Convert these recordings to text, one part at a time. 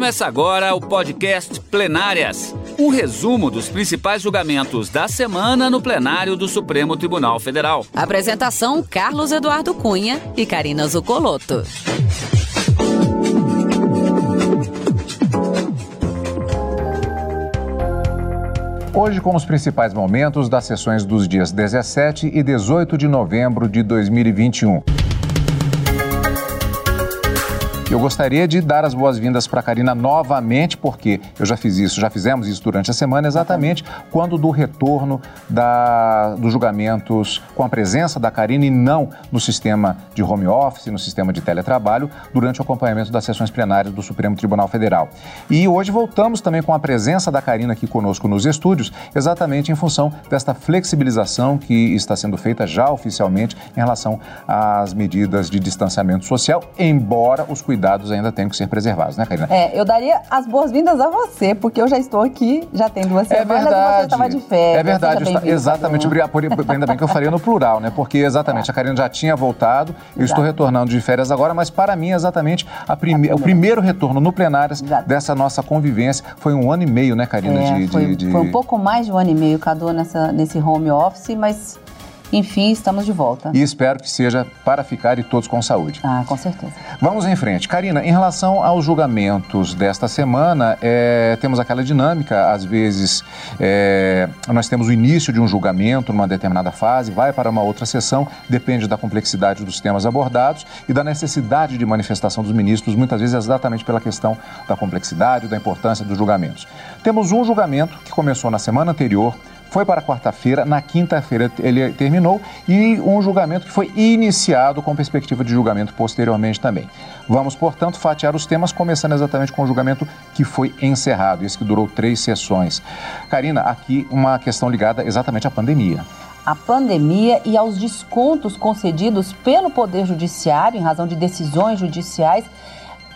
Começa agora o podcast Plenárias um resumo dos principais julgamentos da semana no plenário do Supremo Tribunal Federal. Apresentação: Carlos Eduardo Cunha e Karina Zucolotto. Hoje, com os principais momentos das sessões dos dias 17 e 18 de novembro de 2021. Eu gostaria de dar as boas-vindas para a Karina novamente, porque eu já fiz isso, já fizemos isso durante a semana, exatamente quando do retorno da, dos julgamentos com a presença da Karina e não no sistema de home office, no sistema de teletrabalho, durante o acompanhamento das sessões plenárias do Supremo Tribunal Federal. E hoje voltamos também com a presença da Karina aqui conosco nos estúdios, exatamente em função desta flexibilização que está sendo feita já oficialmente em relação às medidas de distanciamento social, embora os cuidados cuidados ainda têm que ser preservados, né, Karina? É, eu daria as boas-vindas a você, porque eu já estou aqui, já tem duas é semanas verdade, e você estava de férias. É verdade, está, exatamente. Obrigado, ainda bem que eu faria no plural, né? Porque exatamente, é. a Karina já tinha voltado, eu estou retornando de férias agora, mas para mim, exatamente, a prime, o primeiro retorno no plenárias Exato. dessa nossa convivência foi um ano e meio, né, Karina? É, de, foi, de, de... foi um pouco mais de um ano e meio, Cadu, nessa, nesse home office, mas enfim, estamos de volta. E espero que seja para ficar e todos com saúde. Ah, com certeza. Vamos em frente. Karina, em relação aos julgamentos desta semana, é, temos aquela dinâmica, às vezes é, nós temos o início de um julgamento numa determinada fase, vai para uma outra sessão, depende da complexidade dos temas abordados e da necessidade de manifestação dos ministros, muitas vezes exatamente pela questão da complexidade, da importância dos julgamentos. Temos um julgamento que começou na semana anterior, foi para quarta-feira, na quinta-feira ele terminou e um julgamento que foi iniciado com perspectiva de julgamento posteriormente também. Vamos, portanto, fatiar os temas, começando exatamente com o julgamento que foi encerrado, esse que durou três sessões. Karina, aqui uma questão ligada exatamente à pandemia à pandemia e aos descontos concedidos pelo Poder Judiciário em razão de decisões judiciais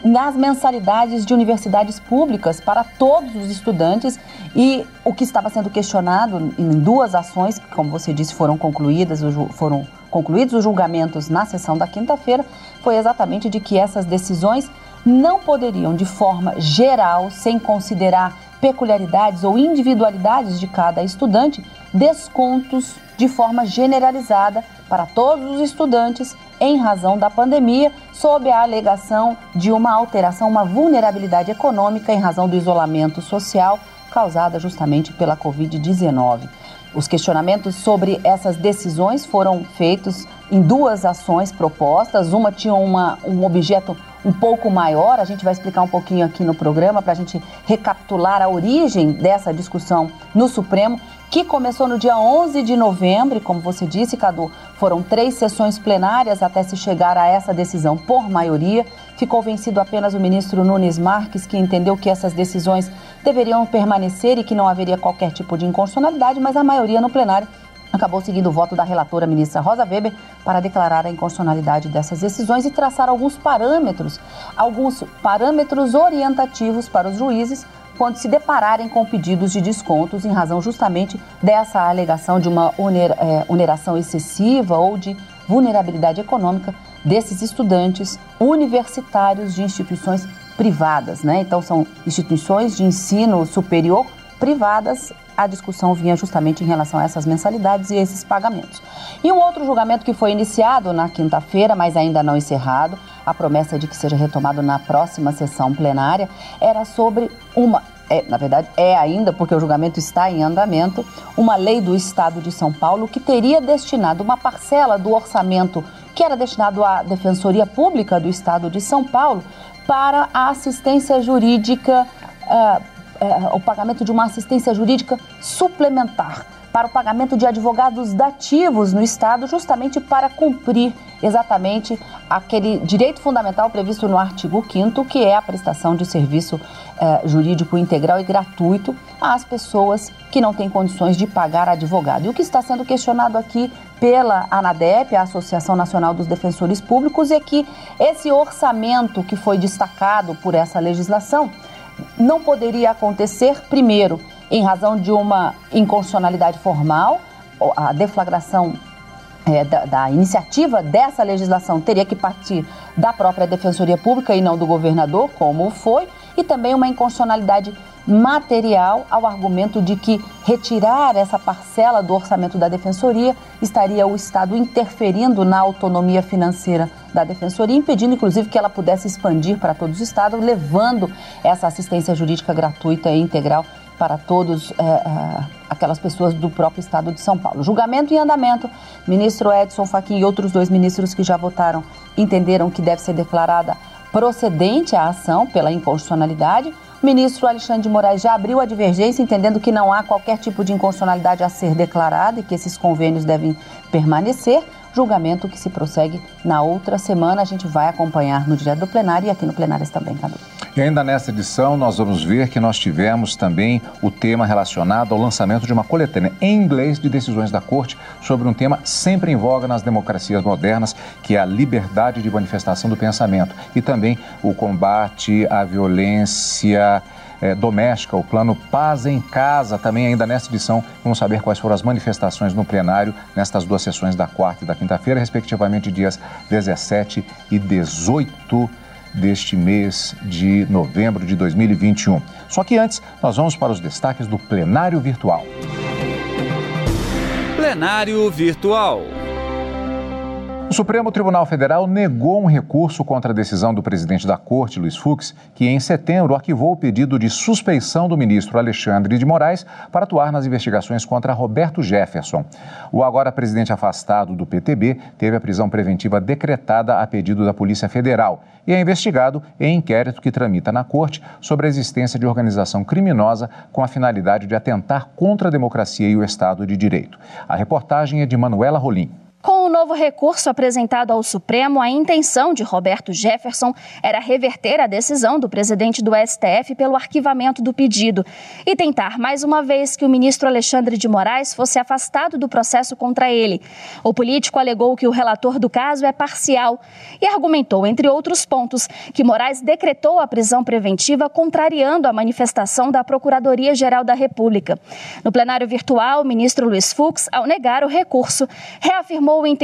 nas mensalidades de universidades públicas para todos os estudantes e o que estava sendo questionado em duas ações, que, como você disse, foram concluídas, foram concluídos os julgamentos na sessão da quinta-feira, foi exatamente de que essas decisões não poderiam, de forma geral, sem considerar peculiaridades ou individualidades de cada estudante, descontos de forma generalizada para todos os estudantes em razão da pandemia, sob a alegação de uma alteração, uma vulnerabilidade econômica em razão do isolamento social causada justamente pela Covid-19. Os questionamentos sobre essas decisões foram feitos em duas ações propostas. Uma tinha uma, um objeto um pouco maior, a gente vai explicar um pouquinho aqui no programa para a gente recapitular a origem dessa discussão no Supremo que começou no dia 11 de novembro, como você disse, Cadu, foram três sessões plenárias até se chegar a essa decisão por maioria. Ficou vencido apenas o ministro Nunes Marques, que entendeu que essas decisões deveriam permanecer e que não haveria qualquer tipo de inconstitucionalidade, mas a maioria no plenário acabou seguindo o voto da relatora ministra Rosa Weber para declarar a inconstitucionalidade dessas decisões e traçar alguns parâmetros, alguns parâmetros orientativos para os juízes quando se depararem com pedidos de descontos em razão justamente dessa alegação de uma é, oneração excessiva ou de vulnerabilidade econômica desses estudantes universitários de instituições privadas, né? Então são instituições de ensino superior privadas. A discussão vinha justamente em relação a essas mensalidades e esses pagamentos. E um outro julgamento que foi iniciado na quinta-feira, mas ainda não encerrado, a promessa de que seja retomado na próxima sessão plenária, era sobre uma. É, na verdade, é ainda, porque o julgamento está em andamento, uma lei do Estado de São Paulo que teria destinado uma parcela do orçamento que era destinado à Defensoria Pública do Estado de São Paulo para a assistência jurídica, uh, uh, o pagamento de uma assistência jurídica suplementar para o pagamento de advogados dativos no Estado, justamente para cumprir exatamente aquele direito fundamental previsto no artigo 5, que é a prestação de serviço eh, jurídico integral e gratuito às pessoas que não têm condições de pagar advogado. E o que está sendo questionado aqui pela ANADEP, a Associação Nacional dos Defensores Públicos, é que esse orçamento que foi destacado por essa legislação não poderia acontecer, primeiro, em razão de uma inconstitucionalidade formal, a deflagração é, da, da, iniciativa dessa legislação teria que partir da própria Defensoria Pública e não do governador, como foi, e também uma inconstitucionalidade material ao argumento de que retirar essa parcela do orçamento da Defensoria estaria o Estado interferindo na autonomia financeira da Defensoria, impedindo inclusive que ela pudesse expandir para todos os estados, levando essa assistência jurídica gratuita e integral para todos é, é, aquelas pessoas do próprio estado de São Paulo. Julgamento em andamento. Ministro Edson Fachin e outros dois ministros que já votaram entenderam que deve ser declarada procedente a ação pela inconstitucionalidade. O ministro Alexandre de Moraes já abriu a divergência, entendendo que não há qualquer tipo de inconstitucionalidade a ser declarada e que esses convênios devem permanecer. Julgamento que se prossegue na outra semana. A gente vai acompanhar no direto do plenário e aqui no plenário também, Cadu. E ainda nesta edição, nós vamos ver que nós tivemos também o tema relacionado ao lançamento de uma coletânea em inglês de decisões da Corte sobre um tema sempre em voga nas democracias modernas, que é a liberdade de manifestação do pensamento e também o combate à violência é, doméstica, o plano Paz em Casa. Também, ainda nesta edição, vamos saber quais foram as manifestações no plenário nestas duas sessões da quarta e da quinta-feira, respectivamente dias 17 e 18 deste mês de novembro de 2021. Só que antes, nós vamos para os destaques do plenário virtual. Plenário virtual. O Supremo Tribunal Federal negou um recurso contra a decisão do presidente da Corte, Luiz Fux, que em setembro arquivou o pedido de suspeição do ministro Alexandre de Moraes para atuar nas investigações contra Roberto Jefferson. O agora presidente afastado do PTB teve a prisão preventiva decretada a pedido da Polícia Federal e é investigado em inquérito que tramita na Corte sobre a existência de organização criminosa com a finalidade de atentar contra a democracia e o Estado de Direito. A reportagem é de Manuela Rolim. Novo recurso apresentado ao Supremo, a intenção de Roberto Jefferson era reverter a decisão do presidente do STF pelo arquivamento do pedido e tentar mais uma vez que o ministro Alexandre de Moraes fosse afastado do processo contra ele. O político alegou que o relator do caso é parcial e argumentou, entre outros pontos, que Moraes decretou a prisão preventiva contrariando a manifestação da Procuradoria-Geral da República. No plenário virtual, o ministro Luiz Fux, ao negar o recurso, reafirmou o entendimento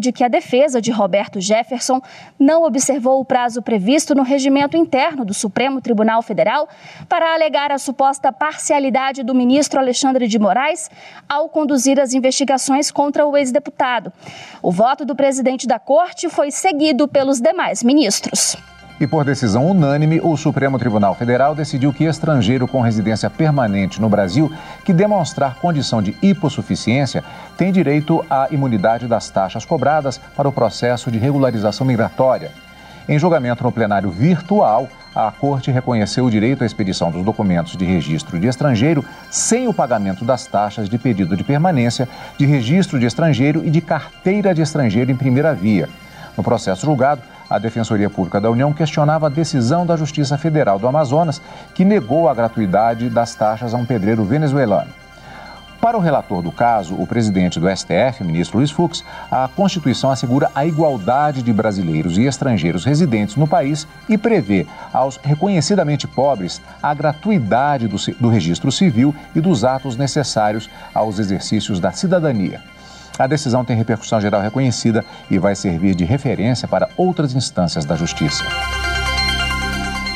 de que a defesa de Roberto Jefferson não observou o prazo previsto no regimento interno do Supremo Tribunal Federal para alegar a suposta parcialidade do ministro Alexandre de Moraes ao conduzir as investigações contra o ex-deputado. O voto do presidente da corte foi seguido pelos demais ministros. E por decisão unânime, o Supremo Tribunal Federal decidiu que estrangeiro com residência permanente no Brasil que demonstrar condição de hipossuficiência tem direito à imunidade das taxas cobradas para o processo de regularização migratória. Em julgamento no plenário virtual, a Corte reconheceu o direito à expedição dos documentos de registro de estrangeiro sem o pagamento das taxas de pedido de permanência, de registro de estrangeiro e de carteira de estrangeiro em primeira via. No processo julgado, a Defensoria Pública da União questionava a decisão da Justiça Federal do Amazonas, que negou a gratuidade das taxas a um pedreiro venezuelano. Para o relator do caso, o presidente do STF, ministro Luiz Fux, a Constituição assegura a igualdade de brasileiros e estrangeiros residentes no país e prevê aos reconhecidamente pobres a gratuidade do, do registro civil e dos atos necessários aos exercícios da cidadania. A decisão tem repercussão geral reconhecida e vai servir de referência para outras instâncias da Justiça.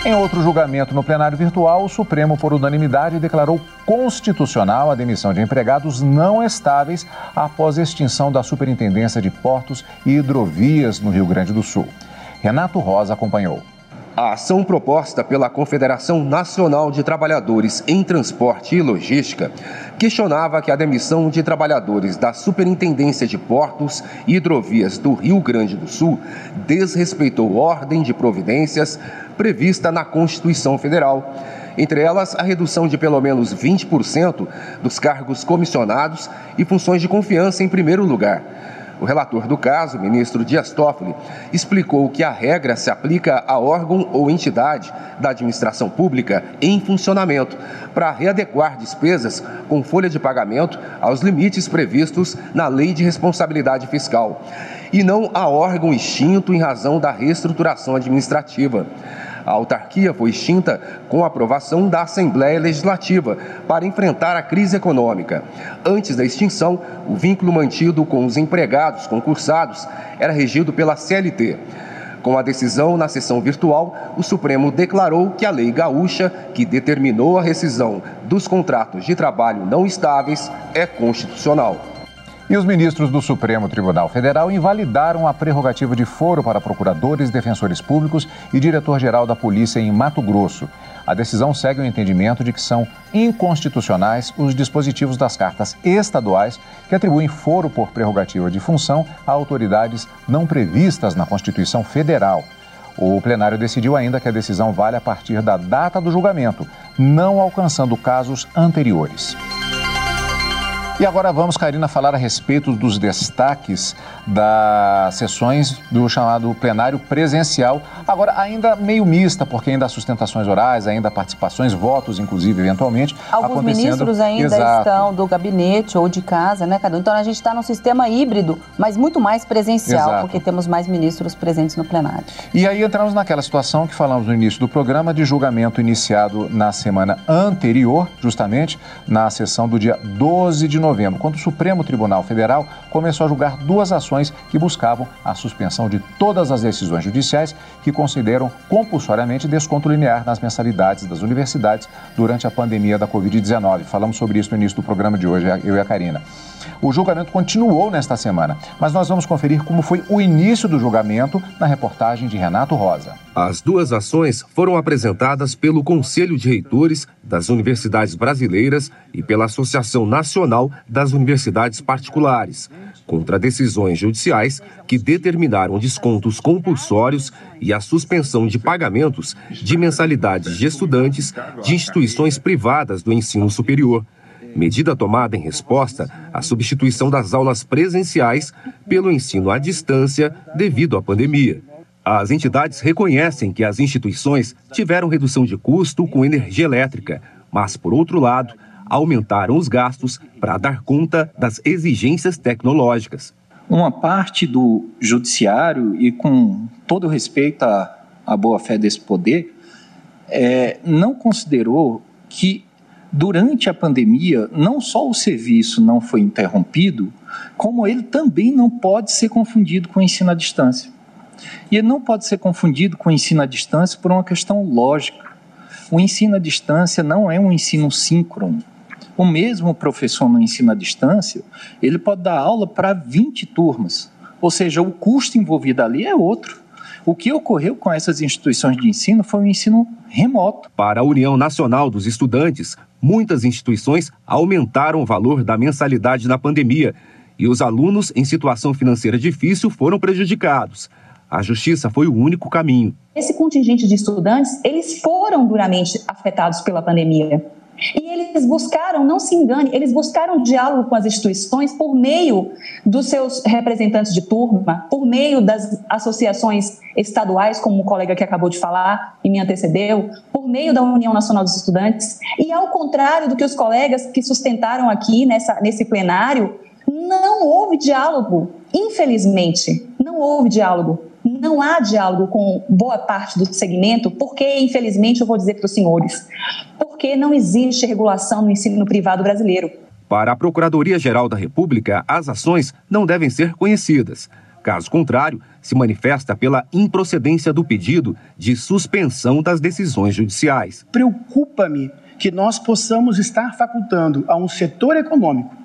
Em outro julgamento no plenário virtual, o Supremo, por unanimidade, declarou constitucional a demissão de empregados não estáveis após a extinção da Superintendência de Portos e Hidrovias no Rio Grande do Sul. Renato Rosa acompanhou. A ação proposta pela Confederação Nacional de Trabalhadores em Transporte e Logística questionava que a demissão de trabalhadores da Superintendência de Portos e Hidrovias do Rio Grande do Sul desrespeitou ordem de providências prevista na Constituição Federal. Entre elas, a redução de pelo menos 20% dos cargos comissionados e funções de confiança em primeiro lugar o relator do caso, ministro Dias Toffoli, explicou que a regra se aplica a órgão ou entidade da administração pública em funcionamento para readequar despesas com folha de pagamento aos limites previstos na Lei de Responsabilidade Fiscal, e não a órgão extinto em razão da reestruturação administrativa. A autarquia foi extinta com a aprovação da Assembleia Legislativa para enfrentar a crise econômica. Antes da extinção, o vínculo mantido com os empregados concursados era regido pela CLT. Com a decisão na sessão virtual, o Supremo declarou que a lei gaúcha, que determinou a rescisão dos contratos de trabalho não estáveis, é constitucional. E os ministros do Supremo Tribunal Federal invalidaram a prerrogativa de foro para procuradores, defensores públicos e diretor-geral da Polícia em Mato Grosso. A decisão segue o entendimento de que são inconstitucionais os dispositivos das cartas estaduais que atribuem foro por prerrogativa de função a autoridades não previstas na Constituição Federal. O plenário decidiu ainda que a decisão vale a partir da data do julgamento, não alcançando casos anteriores. E agora vamos, Karina, falar a respeito dos destaques das sessões do chamado plenário presencial. Agora, ainda meio mista, porque ainda há sustentações orais, ainda há participações, votos, inclusive, eventualmente. Alguns ministros ainda Exato. estão do gabinete ou de casa, né, Cadu? Então a gente está num sistema híbrido, mas muito mais presencial, Exato. porque temos mais ministros presentes no plenário. E aí entramos naquela situação que falamos no início do programa de julgamento iniciado na semana anterior, justamente na sessão do dia 12 de novembro, quando o Supremo Tribunal Federal começou a julgar duas ações que buscavam a suspensão de todas as decisões judiciais que consideram compulsoriamente desconto linear nas mensalidades das universidades durante a pandemia da Covid-19. Falamos sobre isso no início do programa de hoje, eu e a Karina. O julgamento continuou nesta semana, mas nós vamos conferir como foi o início do julgamento na reportagem de Renato Rosa. As duas ações foram apresentadas pelo Conselho de Reitores das Universidades Brasileiras e pela Associação Nacional das Universidades Particulares, contra decisões judiciais que determinaram descontos compulsórios e a suspensão de pagamentos de mensalidades de estudantes de instituições privadas do ensino superior medida tomada em resposta à substituição das aulas presenciais pelo ensino à distância devido à pandemia. As entidades reconhecem que as instituições tiveram redução de custo com energia elétrica, mas, por outro lado, aumentaram os gastos para dar conta das exigências tecnológicas. Uma parte do judiciário, e com todo respeito à, boa-fé desse poder, é, não considerou que durante a pandemia, não só o serviço não foi interrompido, como ele também não pode ser confundido com o ensino à distância. E ele não pode ser confundido com o ensino à distância por uma questão lógica. O ensino à distância não é um ensino síncrono. O mesmo professor no ensino à distância, ele pode dar aula para 20 turmas. Ou seja, o custo envolvido ali é outro. O que ocorreu com essas instituições de ensino foi um ensino remoto. Para a União Nacional dos Estudantes, muitas instituições aumentaram o valor da mensalidade na pandemia e os alunos em situação financeira difícil foram prejudicados. A justiça foi o único caminho. Esse contingente de estudantes, eles foram duramente afetados pela pandemia. E eles buscaram, não se engane, eles buscaram diálogo com as instituições por meio dos seus representantes de turma, por meio das associações estaduais, como o colega que acabou de falar e me antecedeu, por meio da União Nacional dos Estudantes. E ao contrário do que os colegas que sustentaram aqui nessa, nesse plenário, não houve diálogo, infelizmente, não houve diálogo não há diálogo com boa parte do segmento, porque, infelizmente, eu vou dizer para os senhores, porque não existe regulação no ensino privado brasileiro. Para a Procuradoria-Geral da República, as ações não devem ser conhecidas. Caso contrário, se manifesta pela improcedência do pedido de suspensão das decisões judiciais. Preocupa-me que nós possamos estar facultando a um setor econômico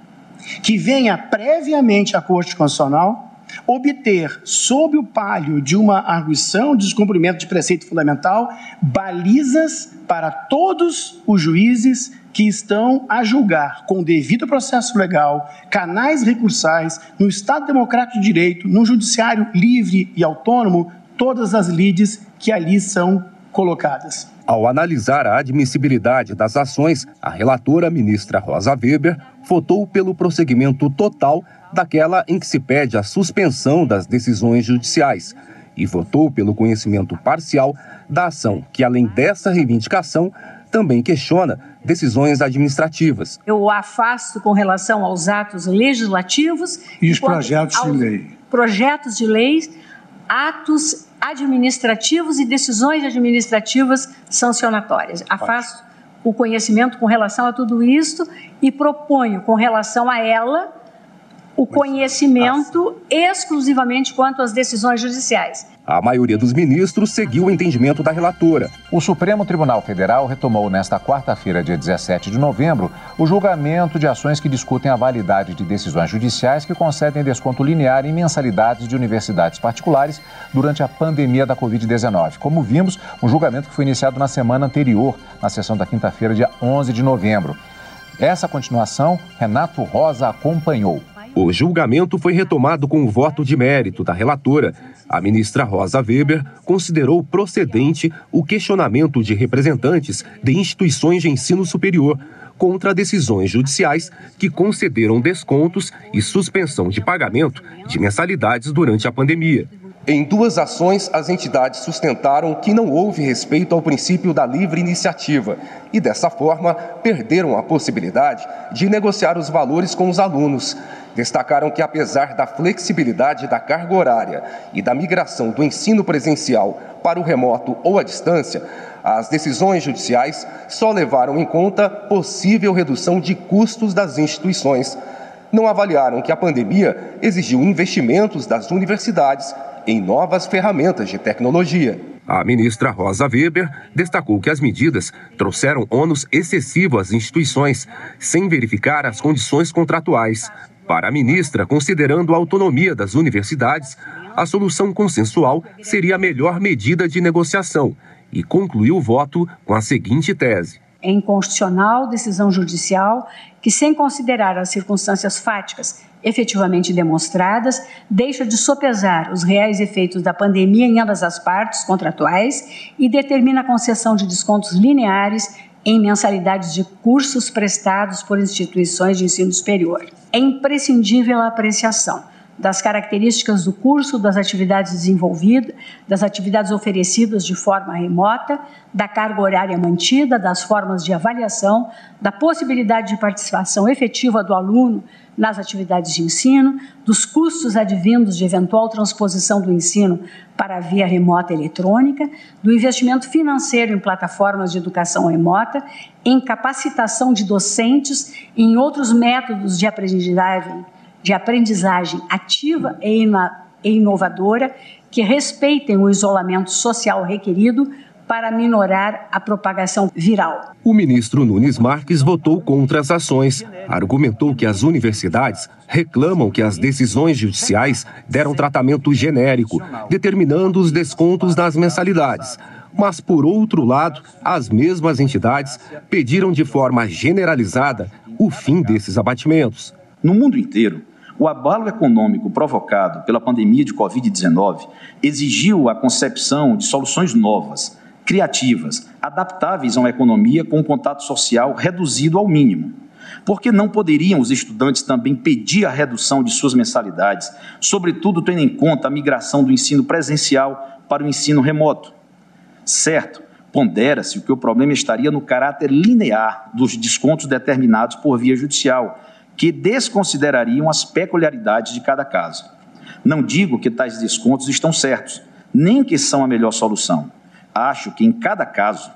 que venha previamente à Corte Constitucional obter, sob o palio de uma arguição de descumprimento de preceito fundamental, balizas para todos os juízes que estão a julgar com devido processo legal, canais recursais, no Estado Democrático de Direito, no Judiciário livre e autônomo, todas as lides que ali são colocadas. Ao analisar a admissibilidade das ações, a relatora ministra Rosa Weber votou pelo prosseguimento total daquela em que se pede a suspensão das decisões judiciais e votou pelo conhecimento parcial da ação que, além dessa reivindicação, também questiona decisões administrativas. Eu afasto com relação aos atos legislativos e os projetos de lei. Projetos de leis, atos administrativos e decisões administrativas sancionatórias. Afasto o conhecimento com relação a tudo isto e proponho com relação a ela o conhecimento exclusivamente quanto às decisões judiciais. A maioria dos ministros seguiu o entendimento da relatora. O Supremo Tribunal Federal retomou nesta quarta-feira, dia 17 de novembro, o julgamento de ações que discutem a validade de decisões judiciais que concedem desconto linear em mensalidades de universidades particulares durante a pandemia da Covid-19. Como vimos, um julgamento que foi iniciado na semana anterior, na sessão da quinta-feira, dia 11 de novembro. Essa continuação, Renato Rosa acompanhou. O julgamento foi retomado com o voto de mérito da relatora. A ministra Rosa Weber considerou procedente o questionamento de representantes de instituições de ensino superior contra decisões judiciais que concederam descontos e suspensão de pagamento de mensalidades durante a pandemia. Em duas ações, as entidades sustentaram que não houve respeito ao princípio da livre iniciativa e, dessa forma, perderam a possibilidade de negociar os valores com os alunos. Destacaram que, apesar da flexibilidade da carga horária e da migração do ensino presencial para o remoto ou à distância, as decisões judiciais só levaram em conta possível redução de custos das instituições. Não avaliaram que a pandemia exigiu investimentos das universidades em novas ferramentas de tecnologia. A ministra Rosa Weber destacou que as medidas trouxeram ônus excessivo às instituições, sem verificar as condições contratuais. Para a ministra, considerando a autonomia das universidades, a solução consensual seria a melhor medida de negociação e concluiu o voto com a seguinte tese: É inconstitucional decisão judicial que, sem considerar as circunstâncias fáticas efetivamente demonstradas, deixa de sopesar os reais efeitos da pandemia em ambas as partes contratuais e determina a concessão de descontos lineares em mensalidades de cursos prestados por instituições de ensino superior. É imprescindível a apreciação das características do curso, das atividades desenvolvidas, das atividades oferecidas de forma remota, da carga horária mantida, das formas de avaliação, da possibilidade de participação efetiva do aluno nas atividades de ensino, dos custos advindos de eventual transposição do ensino para a via remota eletrônica, do investimento financeiro em plataformas de educação remota, em capacitação de docentes em outros métodos de aprendizagem de aprendizagem ativa e inovadora que respeitem o isolamento social requerido para minorar a propagação viral. O ministro Nunes Marques votou contra as ações. Argumentou que as universidades reclamam que as decisões judiciais deram tratamento genérico, determinando os descontos nas mensalidades. Mas, por outro lado, as mesmas entidades pediram de forma generalizada o fim desses abatimentos. No mundo inteiro, o abalo econômico provocado pela pandemia de Covid-19 exigiu a concepção de soluções novas, criativas, adaptáveis a uma economia com um contato social reduzido ao mínimo. Porque não poderiam os estudantes também pedir a redução de suas mensalidades, sobretudo tendo em conta a migração do ensino presencial para o ensino remoto? Certo, pondera-se que o problema estaria no caráter linear dos descontos determinados por via judicial, que desconsiderariam as peculiaridades de cada caso. Não digo que tais descontos estão certos, nem que são a melhor solução. Acho que em cada caso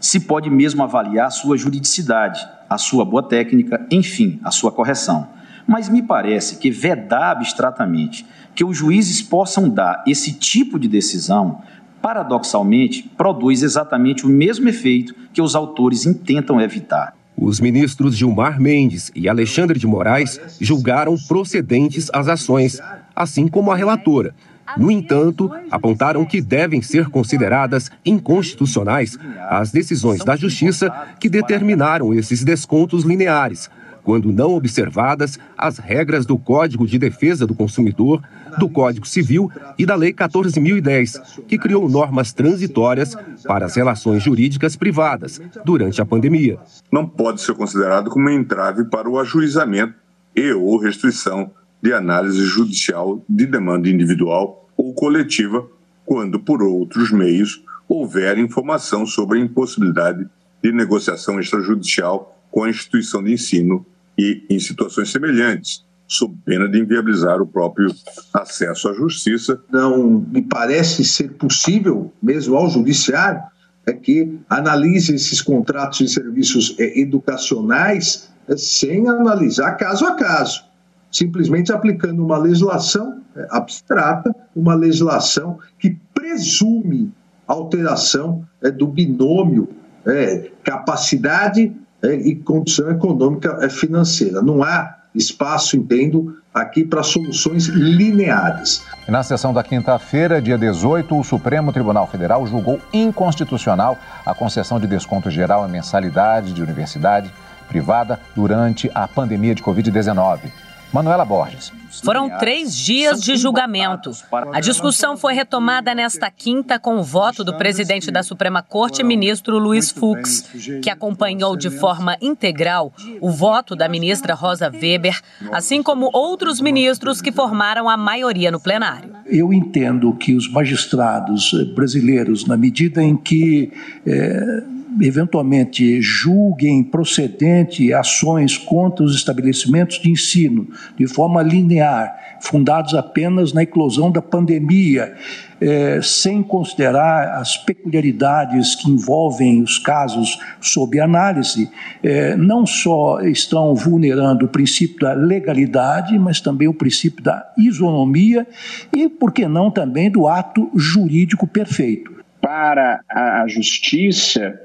se pode mesmo avaliar sua juridicidade, a sua boa técnica, enfim, a sua correção. Mas me parece que vedar abstratamente que os juízes possam dar esse tipo de decisão, paradoxalmente, produz exatamente o mesmo efeito que os autores intentam evitar. Os ministros Gilmar Mendes e Alexandre de Moraes julgaram procedentes as ações, assim como a relatora. No entanto, apontaram que devem ser consideradas inconstitucionais as decisões da Justiça que determinaram esses descontos lineares, quando não observadas as regras do Código de Defesa do Consumidor, do Código Civil e da Lei 14.010, que criou normas transitórias para as relações jurídicas privadas durante a pandemia. Não pode ser considerado como entrave para o ajuizamento e ou restrição de análise judicial de demanda individual ou coletiva, quando, por outros meios, houver informação sobre a impossibilidade de negociação extrajudicial com a instituição de ensino e em situações semelhantes, sob pena de inviabilizar o próprio acesso à justiça. Não me parece ser possível, mesmo ao judiciário, é que analise esses contratos de serviços eh, educacionais eh, sem analisar caso a caso, simplesmente aplicando uma legislação é, abstrata, uma legislação que presume alteração é, do binômio é, capacidade é, e condição econômica é, financeira. Não há espaço, entendo, aqui para soluções lineares. Na sessão da quinta-feira, dia 18, o Supremo Tribunal Federal julgou inconstitucional a concessão de desconto geral em mensalidade de universidade privada durante a pandemia de Covid-19. Manuela Borges. Foram três dias de julgamento. A discussão foi retomada nesta quinta com o voto do presidente da Suprema Corte, ministro Luiz Fux, que acompanhou de forma integral o voto da ministra Rosa Weber, assim como outros ministros que formaram a maioria no plenário. Eu entendo que os magistrados brasileiros, na medida em que. É eventualmente julguem procedente ações contra os estabelecimentos de ensino de forma linear, fundados apenas na eclosão da pandemia, eh, sem considerar as peculiaridades que envolvem os casos sob análise, eh, não só estão vulnerando o princípio da legalidade, mas também o princípio da isonomia e, por que não, também do ato jurídico perfeito. Para a justiça,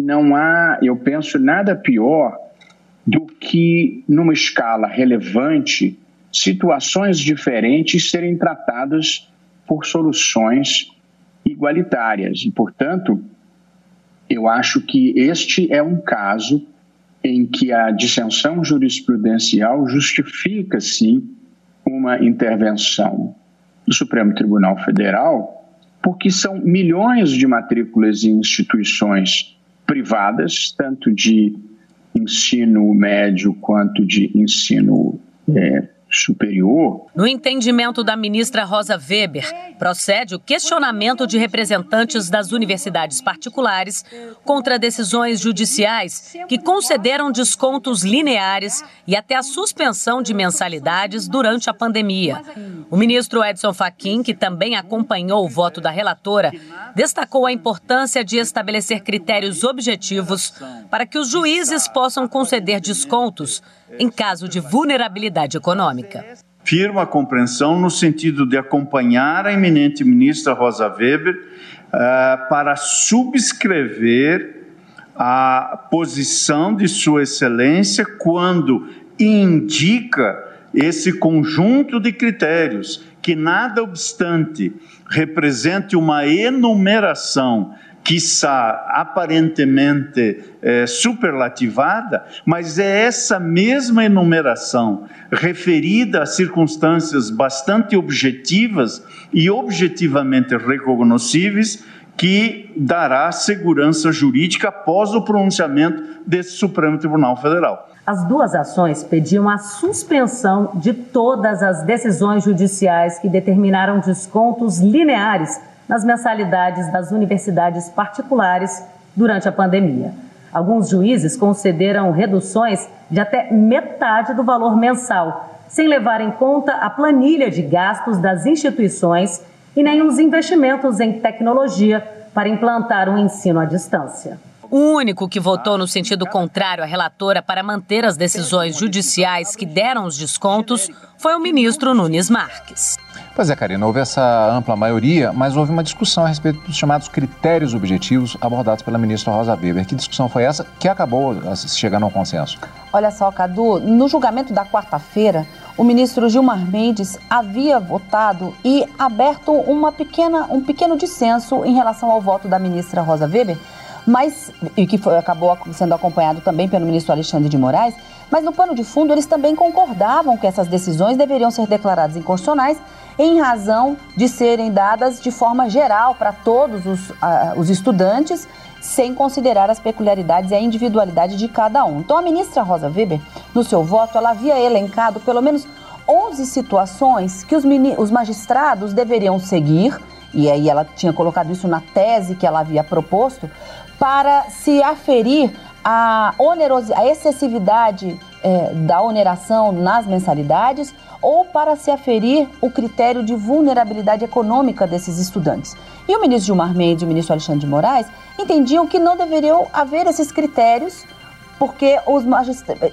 não há, eu penso, nada pior do que, numa escala relevante, situações diferentes serem tratadas por soluções igualitárias. E, portanto, eu acho que este é um caso em que a dissensão jurisprudencial justifica, sim, uma intervenção do Supremo Tribunal Federal, porque são milhões de matrículas em instituições privadas, tanto de ensino médio quanto de ensino é, superior. No entendimento da ministra Rosa Weber, procede o questionamento de representantes das universidades particulares contra decisões judiciais que concederam descontos lineares e até a suspensão de mensalidades durante a pandemia. O ministro Edson Fachin, que também acompanhou o voto da relatora, destacou a importância de estabelecer critérios objetivos para que os juízes possam conceder descontos em caso de vulnerabilidade econômica. Firma a compreensão no sentido de acompanhar a eminente ministra Rosa Weber uh, para subscrever a posição de Sua Excelência quando indica esse conjunto de critérios que, nada obstante, represente uma enumeração quiçá aparentemente é, superlativada, mas é essa mesma enumeração, referida a circunstâncias bastante objetivas e objetivamente reconhecíveis, que dará segurança jurídica após o pronunciamento desse Supremo Tribunal Federal. As duas ações pediam a suspensão de todas as decisões judiciais que determinaram descontos lineares nas mensalidades das universidades particulares durante a pandemia. Alguns juízes concederam reduções de até metade do valor mensal, sem levar em conta a planilha de gastos das instituições e nem os investimentos em tecnologia para implantar o um ensino à distância. O único que votou no sentido contrário à relatora para manter as decisões judiciais que deram os descontos foi o ministro Nunes Marques. Pois é, Karina, houve essa ampla maioria, mas houve uma discussão a respeito dos chamados critérios objetivos abordados pela ministra Rosa Weber. Que discussão foi essa que acabou chegando a um consenso? Olha só, Cadu, no julgamento da quarta-feira, o ministro Gilmar Mendes havia votado e aberto uma pequena, um pequeno dissenso em relação ao voto da ministra Rosa Weber, mas e que foi, acabou sendo acompanhado também pelo ministro Alexandre de Moraes, mas no pano de fundo eles também concordavam que essas decisões deveriam ser declaradas inconstitucionais em razão de serem dadas de forma geral para todos os, uh, os estudantes, sem considerar as peculiaridades e a individualidade de cada um. Então, a ministra Rosa Weber, no seu voto, ela havia elencado pelo menos 11 situações que os, os magistrados deveriam seguir, e aí ela tinha colocado isso na tese que ela havia proposto, para se aferir a, onerosi a excessividade é, da oneração nas mensalidades ou para se aferir o critério de vulnerabilidade econômica desses estudantes. E o ministro Gilmar Mendes e o ministro Alexandre de Moraes entendiam que não deveriam haver esses critérios porque os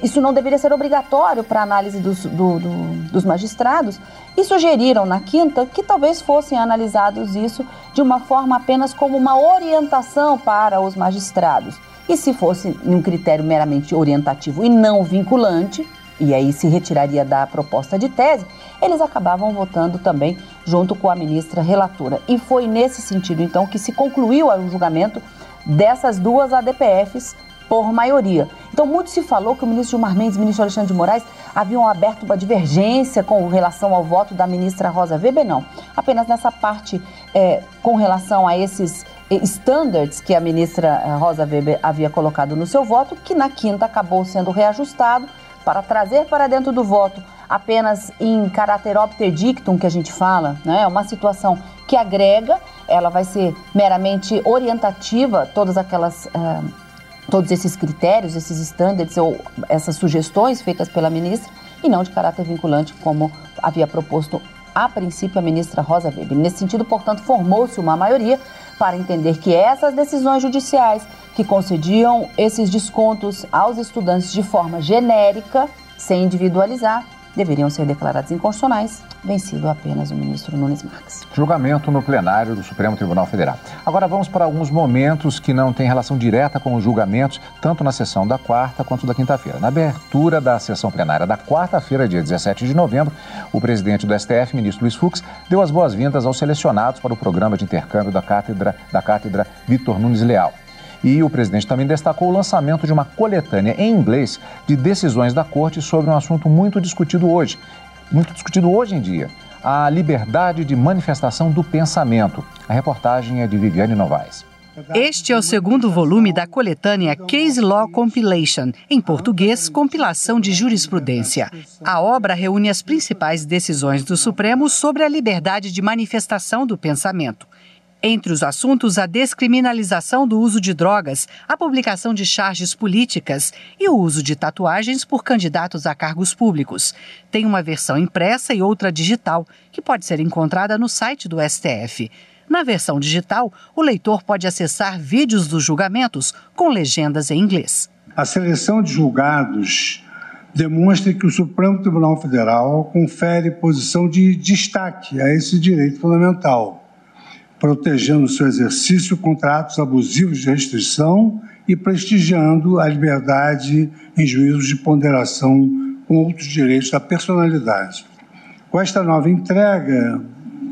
isso não deveria ser obrigatório para análise dos, do, do, dos magistrados, e sugeriram na quinta que talvez fossem analisados isso de uma forma apenas como uma orientação para os magistrados. E se fosse um critério meramente orientativo e não vinculante, e aí se retiraria da proposta de tese, eles acabavam votando também junto com a ministra relatora. E foi nesse sentido, então, que se concluiu o julgamento dessas duas ADPFs por maioria. Então, muito se falou que o ministro Gilmar Mendes e o ministro Alexandre de Moraes haviam aberto uma divergência com relação ao voto da ministra Rosa Weber, não. Apenas nessa parte é, com relação a esses é, standards que a ministra é, Rosa Weber havia colocado no seu voto, que na quinta acabou sendo reajustado para trazer para dentro do voto apenas em caráter obter dictum, que a gente fala, né? uma situação que agrega, ela vai ser meramente orientativa, todas aquelas. Uh, todos esses critérios, esses standards ou essas sugestões feitas pela ministra e não de caráter vinculante, como havia proposto a princípio a ministra Rosa Weber. Nesse sentido, portanto, formou-se uma maioria para entender que essas decisões judiciais que concediam esses descontos aos estudantes de forma genérica, sem individualizar, deveriam ser declarados inconstitucionais, vencido apenas o ministro Nunes Marques. Julgamento no plenário do Supremo Tribunal Federal. Agora vamos para alguns momentos que não têm relação direta com os julgamentos, tanto na sessão da quarta quanto da quinta-feira. Na abertura da sessão plenária da quarta-feira, dia 17 de novembro, o presidente do STF, ministro Luiz Fux, deu as boas-vindas aos selecionados para o programa de intercâmbio da cátedra, da cátedra Vitor Nunes Leal. E o presidente também destacou o lançamento de uma coletânea em inglês de decisões da corte sobre um assunto muito discutido hoje, muito discutido hoje em dia, a liberdade de manifestação do pensamento. A reportagem é de Viviane Novaes. Este é o segundo volume da coletânea Case Law Compilation, em português, compilação de jurisprudência. A obra reúne as principais decisões do Supremo sobre a liberdade de manifestação do pensamento. Entre os assuntos, a descriminalização do uso de drogas, a publicação de charges políticas e o uso de tatuagens por candidatos a cargos públicos. Tem uma versão impressa e outra digital, que pode ser encontrada no site do STF. Na versão digital, o leitor pode acessar vídeos dos julgamentos com legendas em inglês. A seleção de julgados demonstra que o Supremo Tribunal Federal confere posição de destaque a esse direito fundamental protegendo seu exercício contra atos abusivos de restrição e prestigiando a liberdade em juízos de ponderação com outros direitos da personalidade. Com esta nova entrega,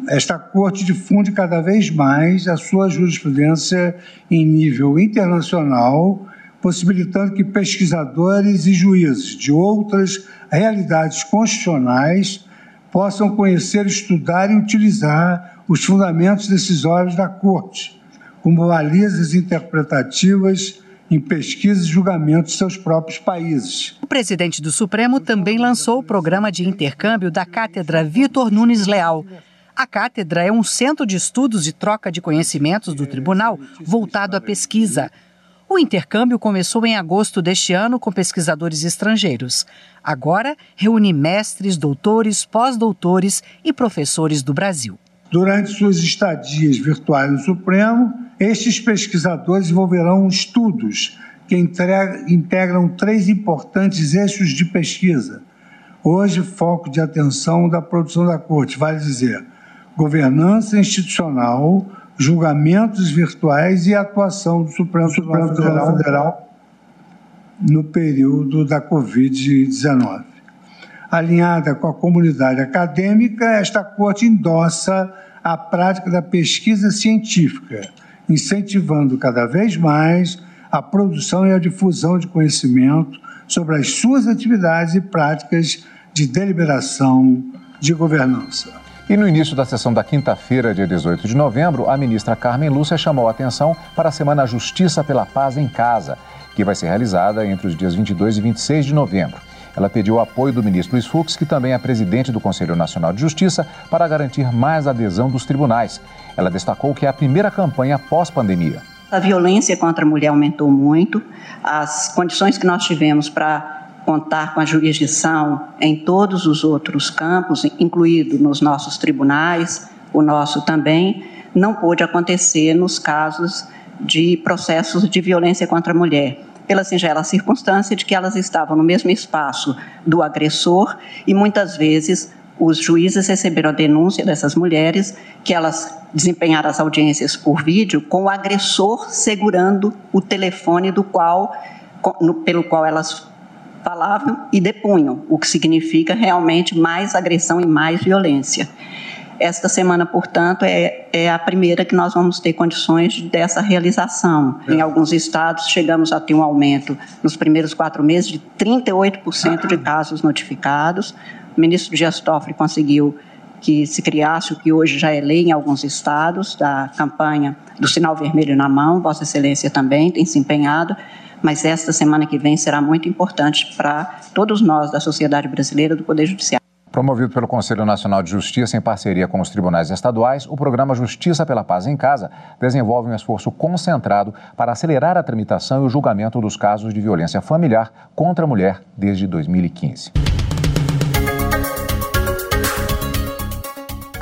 esta Corte difunde cada vez mais a sua jurisprudência em nível internacional, possibilitando que pesquisadores e juízes de outras realidades constitucionais possam conhecer, estudar e utilizar os fundamentos decisórios da Corte, como balizas interpretativas em pesquisas e julgamentos de seus próprios países. O presidente do Supremo também lançou o programa de intercâmbio da Cátedra Vitor Nunes Leal. A cátedra é um centro de estudos e troca de conhecimentos do tribunal voltado à pesquisa. O intercâmbio começou em agosto deste ano com pesquisadores estrangeiros. Agora reúne mestres, doutores, pós-doutores e professores do Brasil. Durante suas estadias virtuais no Supremo, estes pesquisadores desenvolverão estudos que integram três importantes eixos de pesquisa. Hoje, foco de atenção da produção da Corte, vale dizer, governança institucional, julgamentos virtuais e atuação do Supremo, Supremo Tribunal Federal no período da Covid-19 alinhada com a comunidade acadêmica, esta corte endossa a prática da pesquisa científica, incentivando cada vez mais a produção e a difusão de conhecimento sobre as suas atividades e práticas de deliberação de governança. E no início da sessão da quinta-feira, dia 18 de novembro, a ministra Carmen Lúcia chamou a atenção para a Semana Justiça pela Paz em Casa, que vai ser realizada entre os dias 22 e 26 de novembro. Ela pediu o apoio do ministro Luiz Fux, que também é presidente do Conselho Nacional de Justiça, para garantir mais adesão dos tribunais. Ela destacou que é a primeira campanha pós-pandemia. A violência contra a mulher aumentou muito, as condições que nós tivemos para contar com a jurisdição em todos os outros campos, incluído nos nossos tribunais, o nosso também, não pôde acontecer nos casos de processos de violência contra a mulher pela singela circunstância de que elas estavam no mesmo espaço do agressor e muitas vezes os juízes receberam a denúncia dessas mulheres que elas desempenharam as audiências por vídeo com o agressor segurando o telefone do qual, no, pelo qual elas falavam e depunham, o que significa realmente mais agressão e mais violência. Esta semana, portanto, é, é, a primeira que nós vamos ter condições dessa realização. Em alguns estados, chegamos a ter um aumento nos primeiros quatro meses de 38% de casos notificados. O ministro Dias Toffoli conseguiu que se criasse o que hoje já é lei em alguns estados, da campanha do sinal vermelho na mão, Vossa Excelência também tem se empenhado, mas esta semana que vem será muito importante para todos nós da sociedade brasileira, do Poder Judiciário. Promovido pelo Conselho Nacional de Justiça em parceria com os tribunais estaduais, o programa Justiça pela Paz em Casa desenvolve um esforço concentrado para acelerar a tramitação e o julgamento dos casos de violência familiar contra a mulher desde 2015.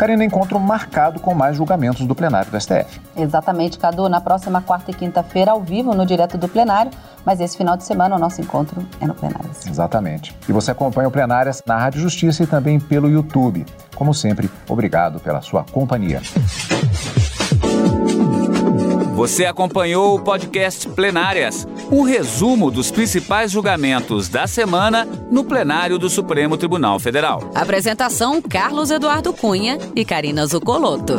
Karina, encontro marcado com mais julgamentos do plenário do STF. Exatamente, Cadu. Na próxima quarta e quinta-feira, ao vivo, no Direto do Plenário. Mas esse final de semana, o nosso encontro é no Plenárias. Exatamente. E você acompanha o Plenárias na Rádio Justiça e também pelo YouTube. Como sempre, obrigado pela sua companhia. Você acompanhou o podcast Plenárias, um resumo dos principais julgamentos da semana no plenário do Supremo Tribunal Federal. Apresentação: Carlos Eduardo Cunha e Karina Zucolotto.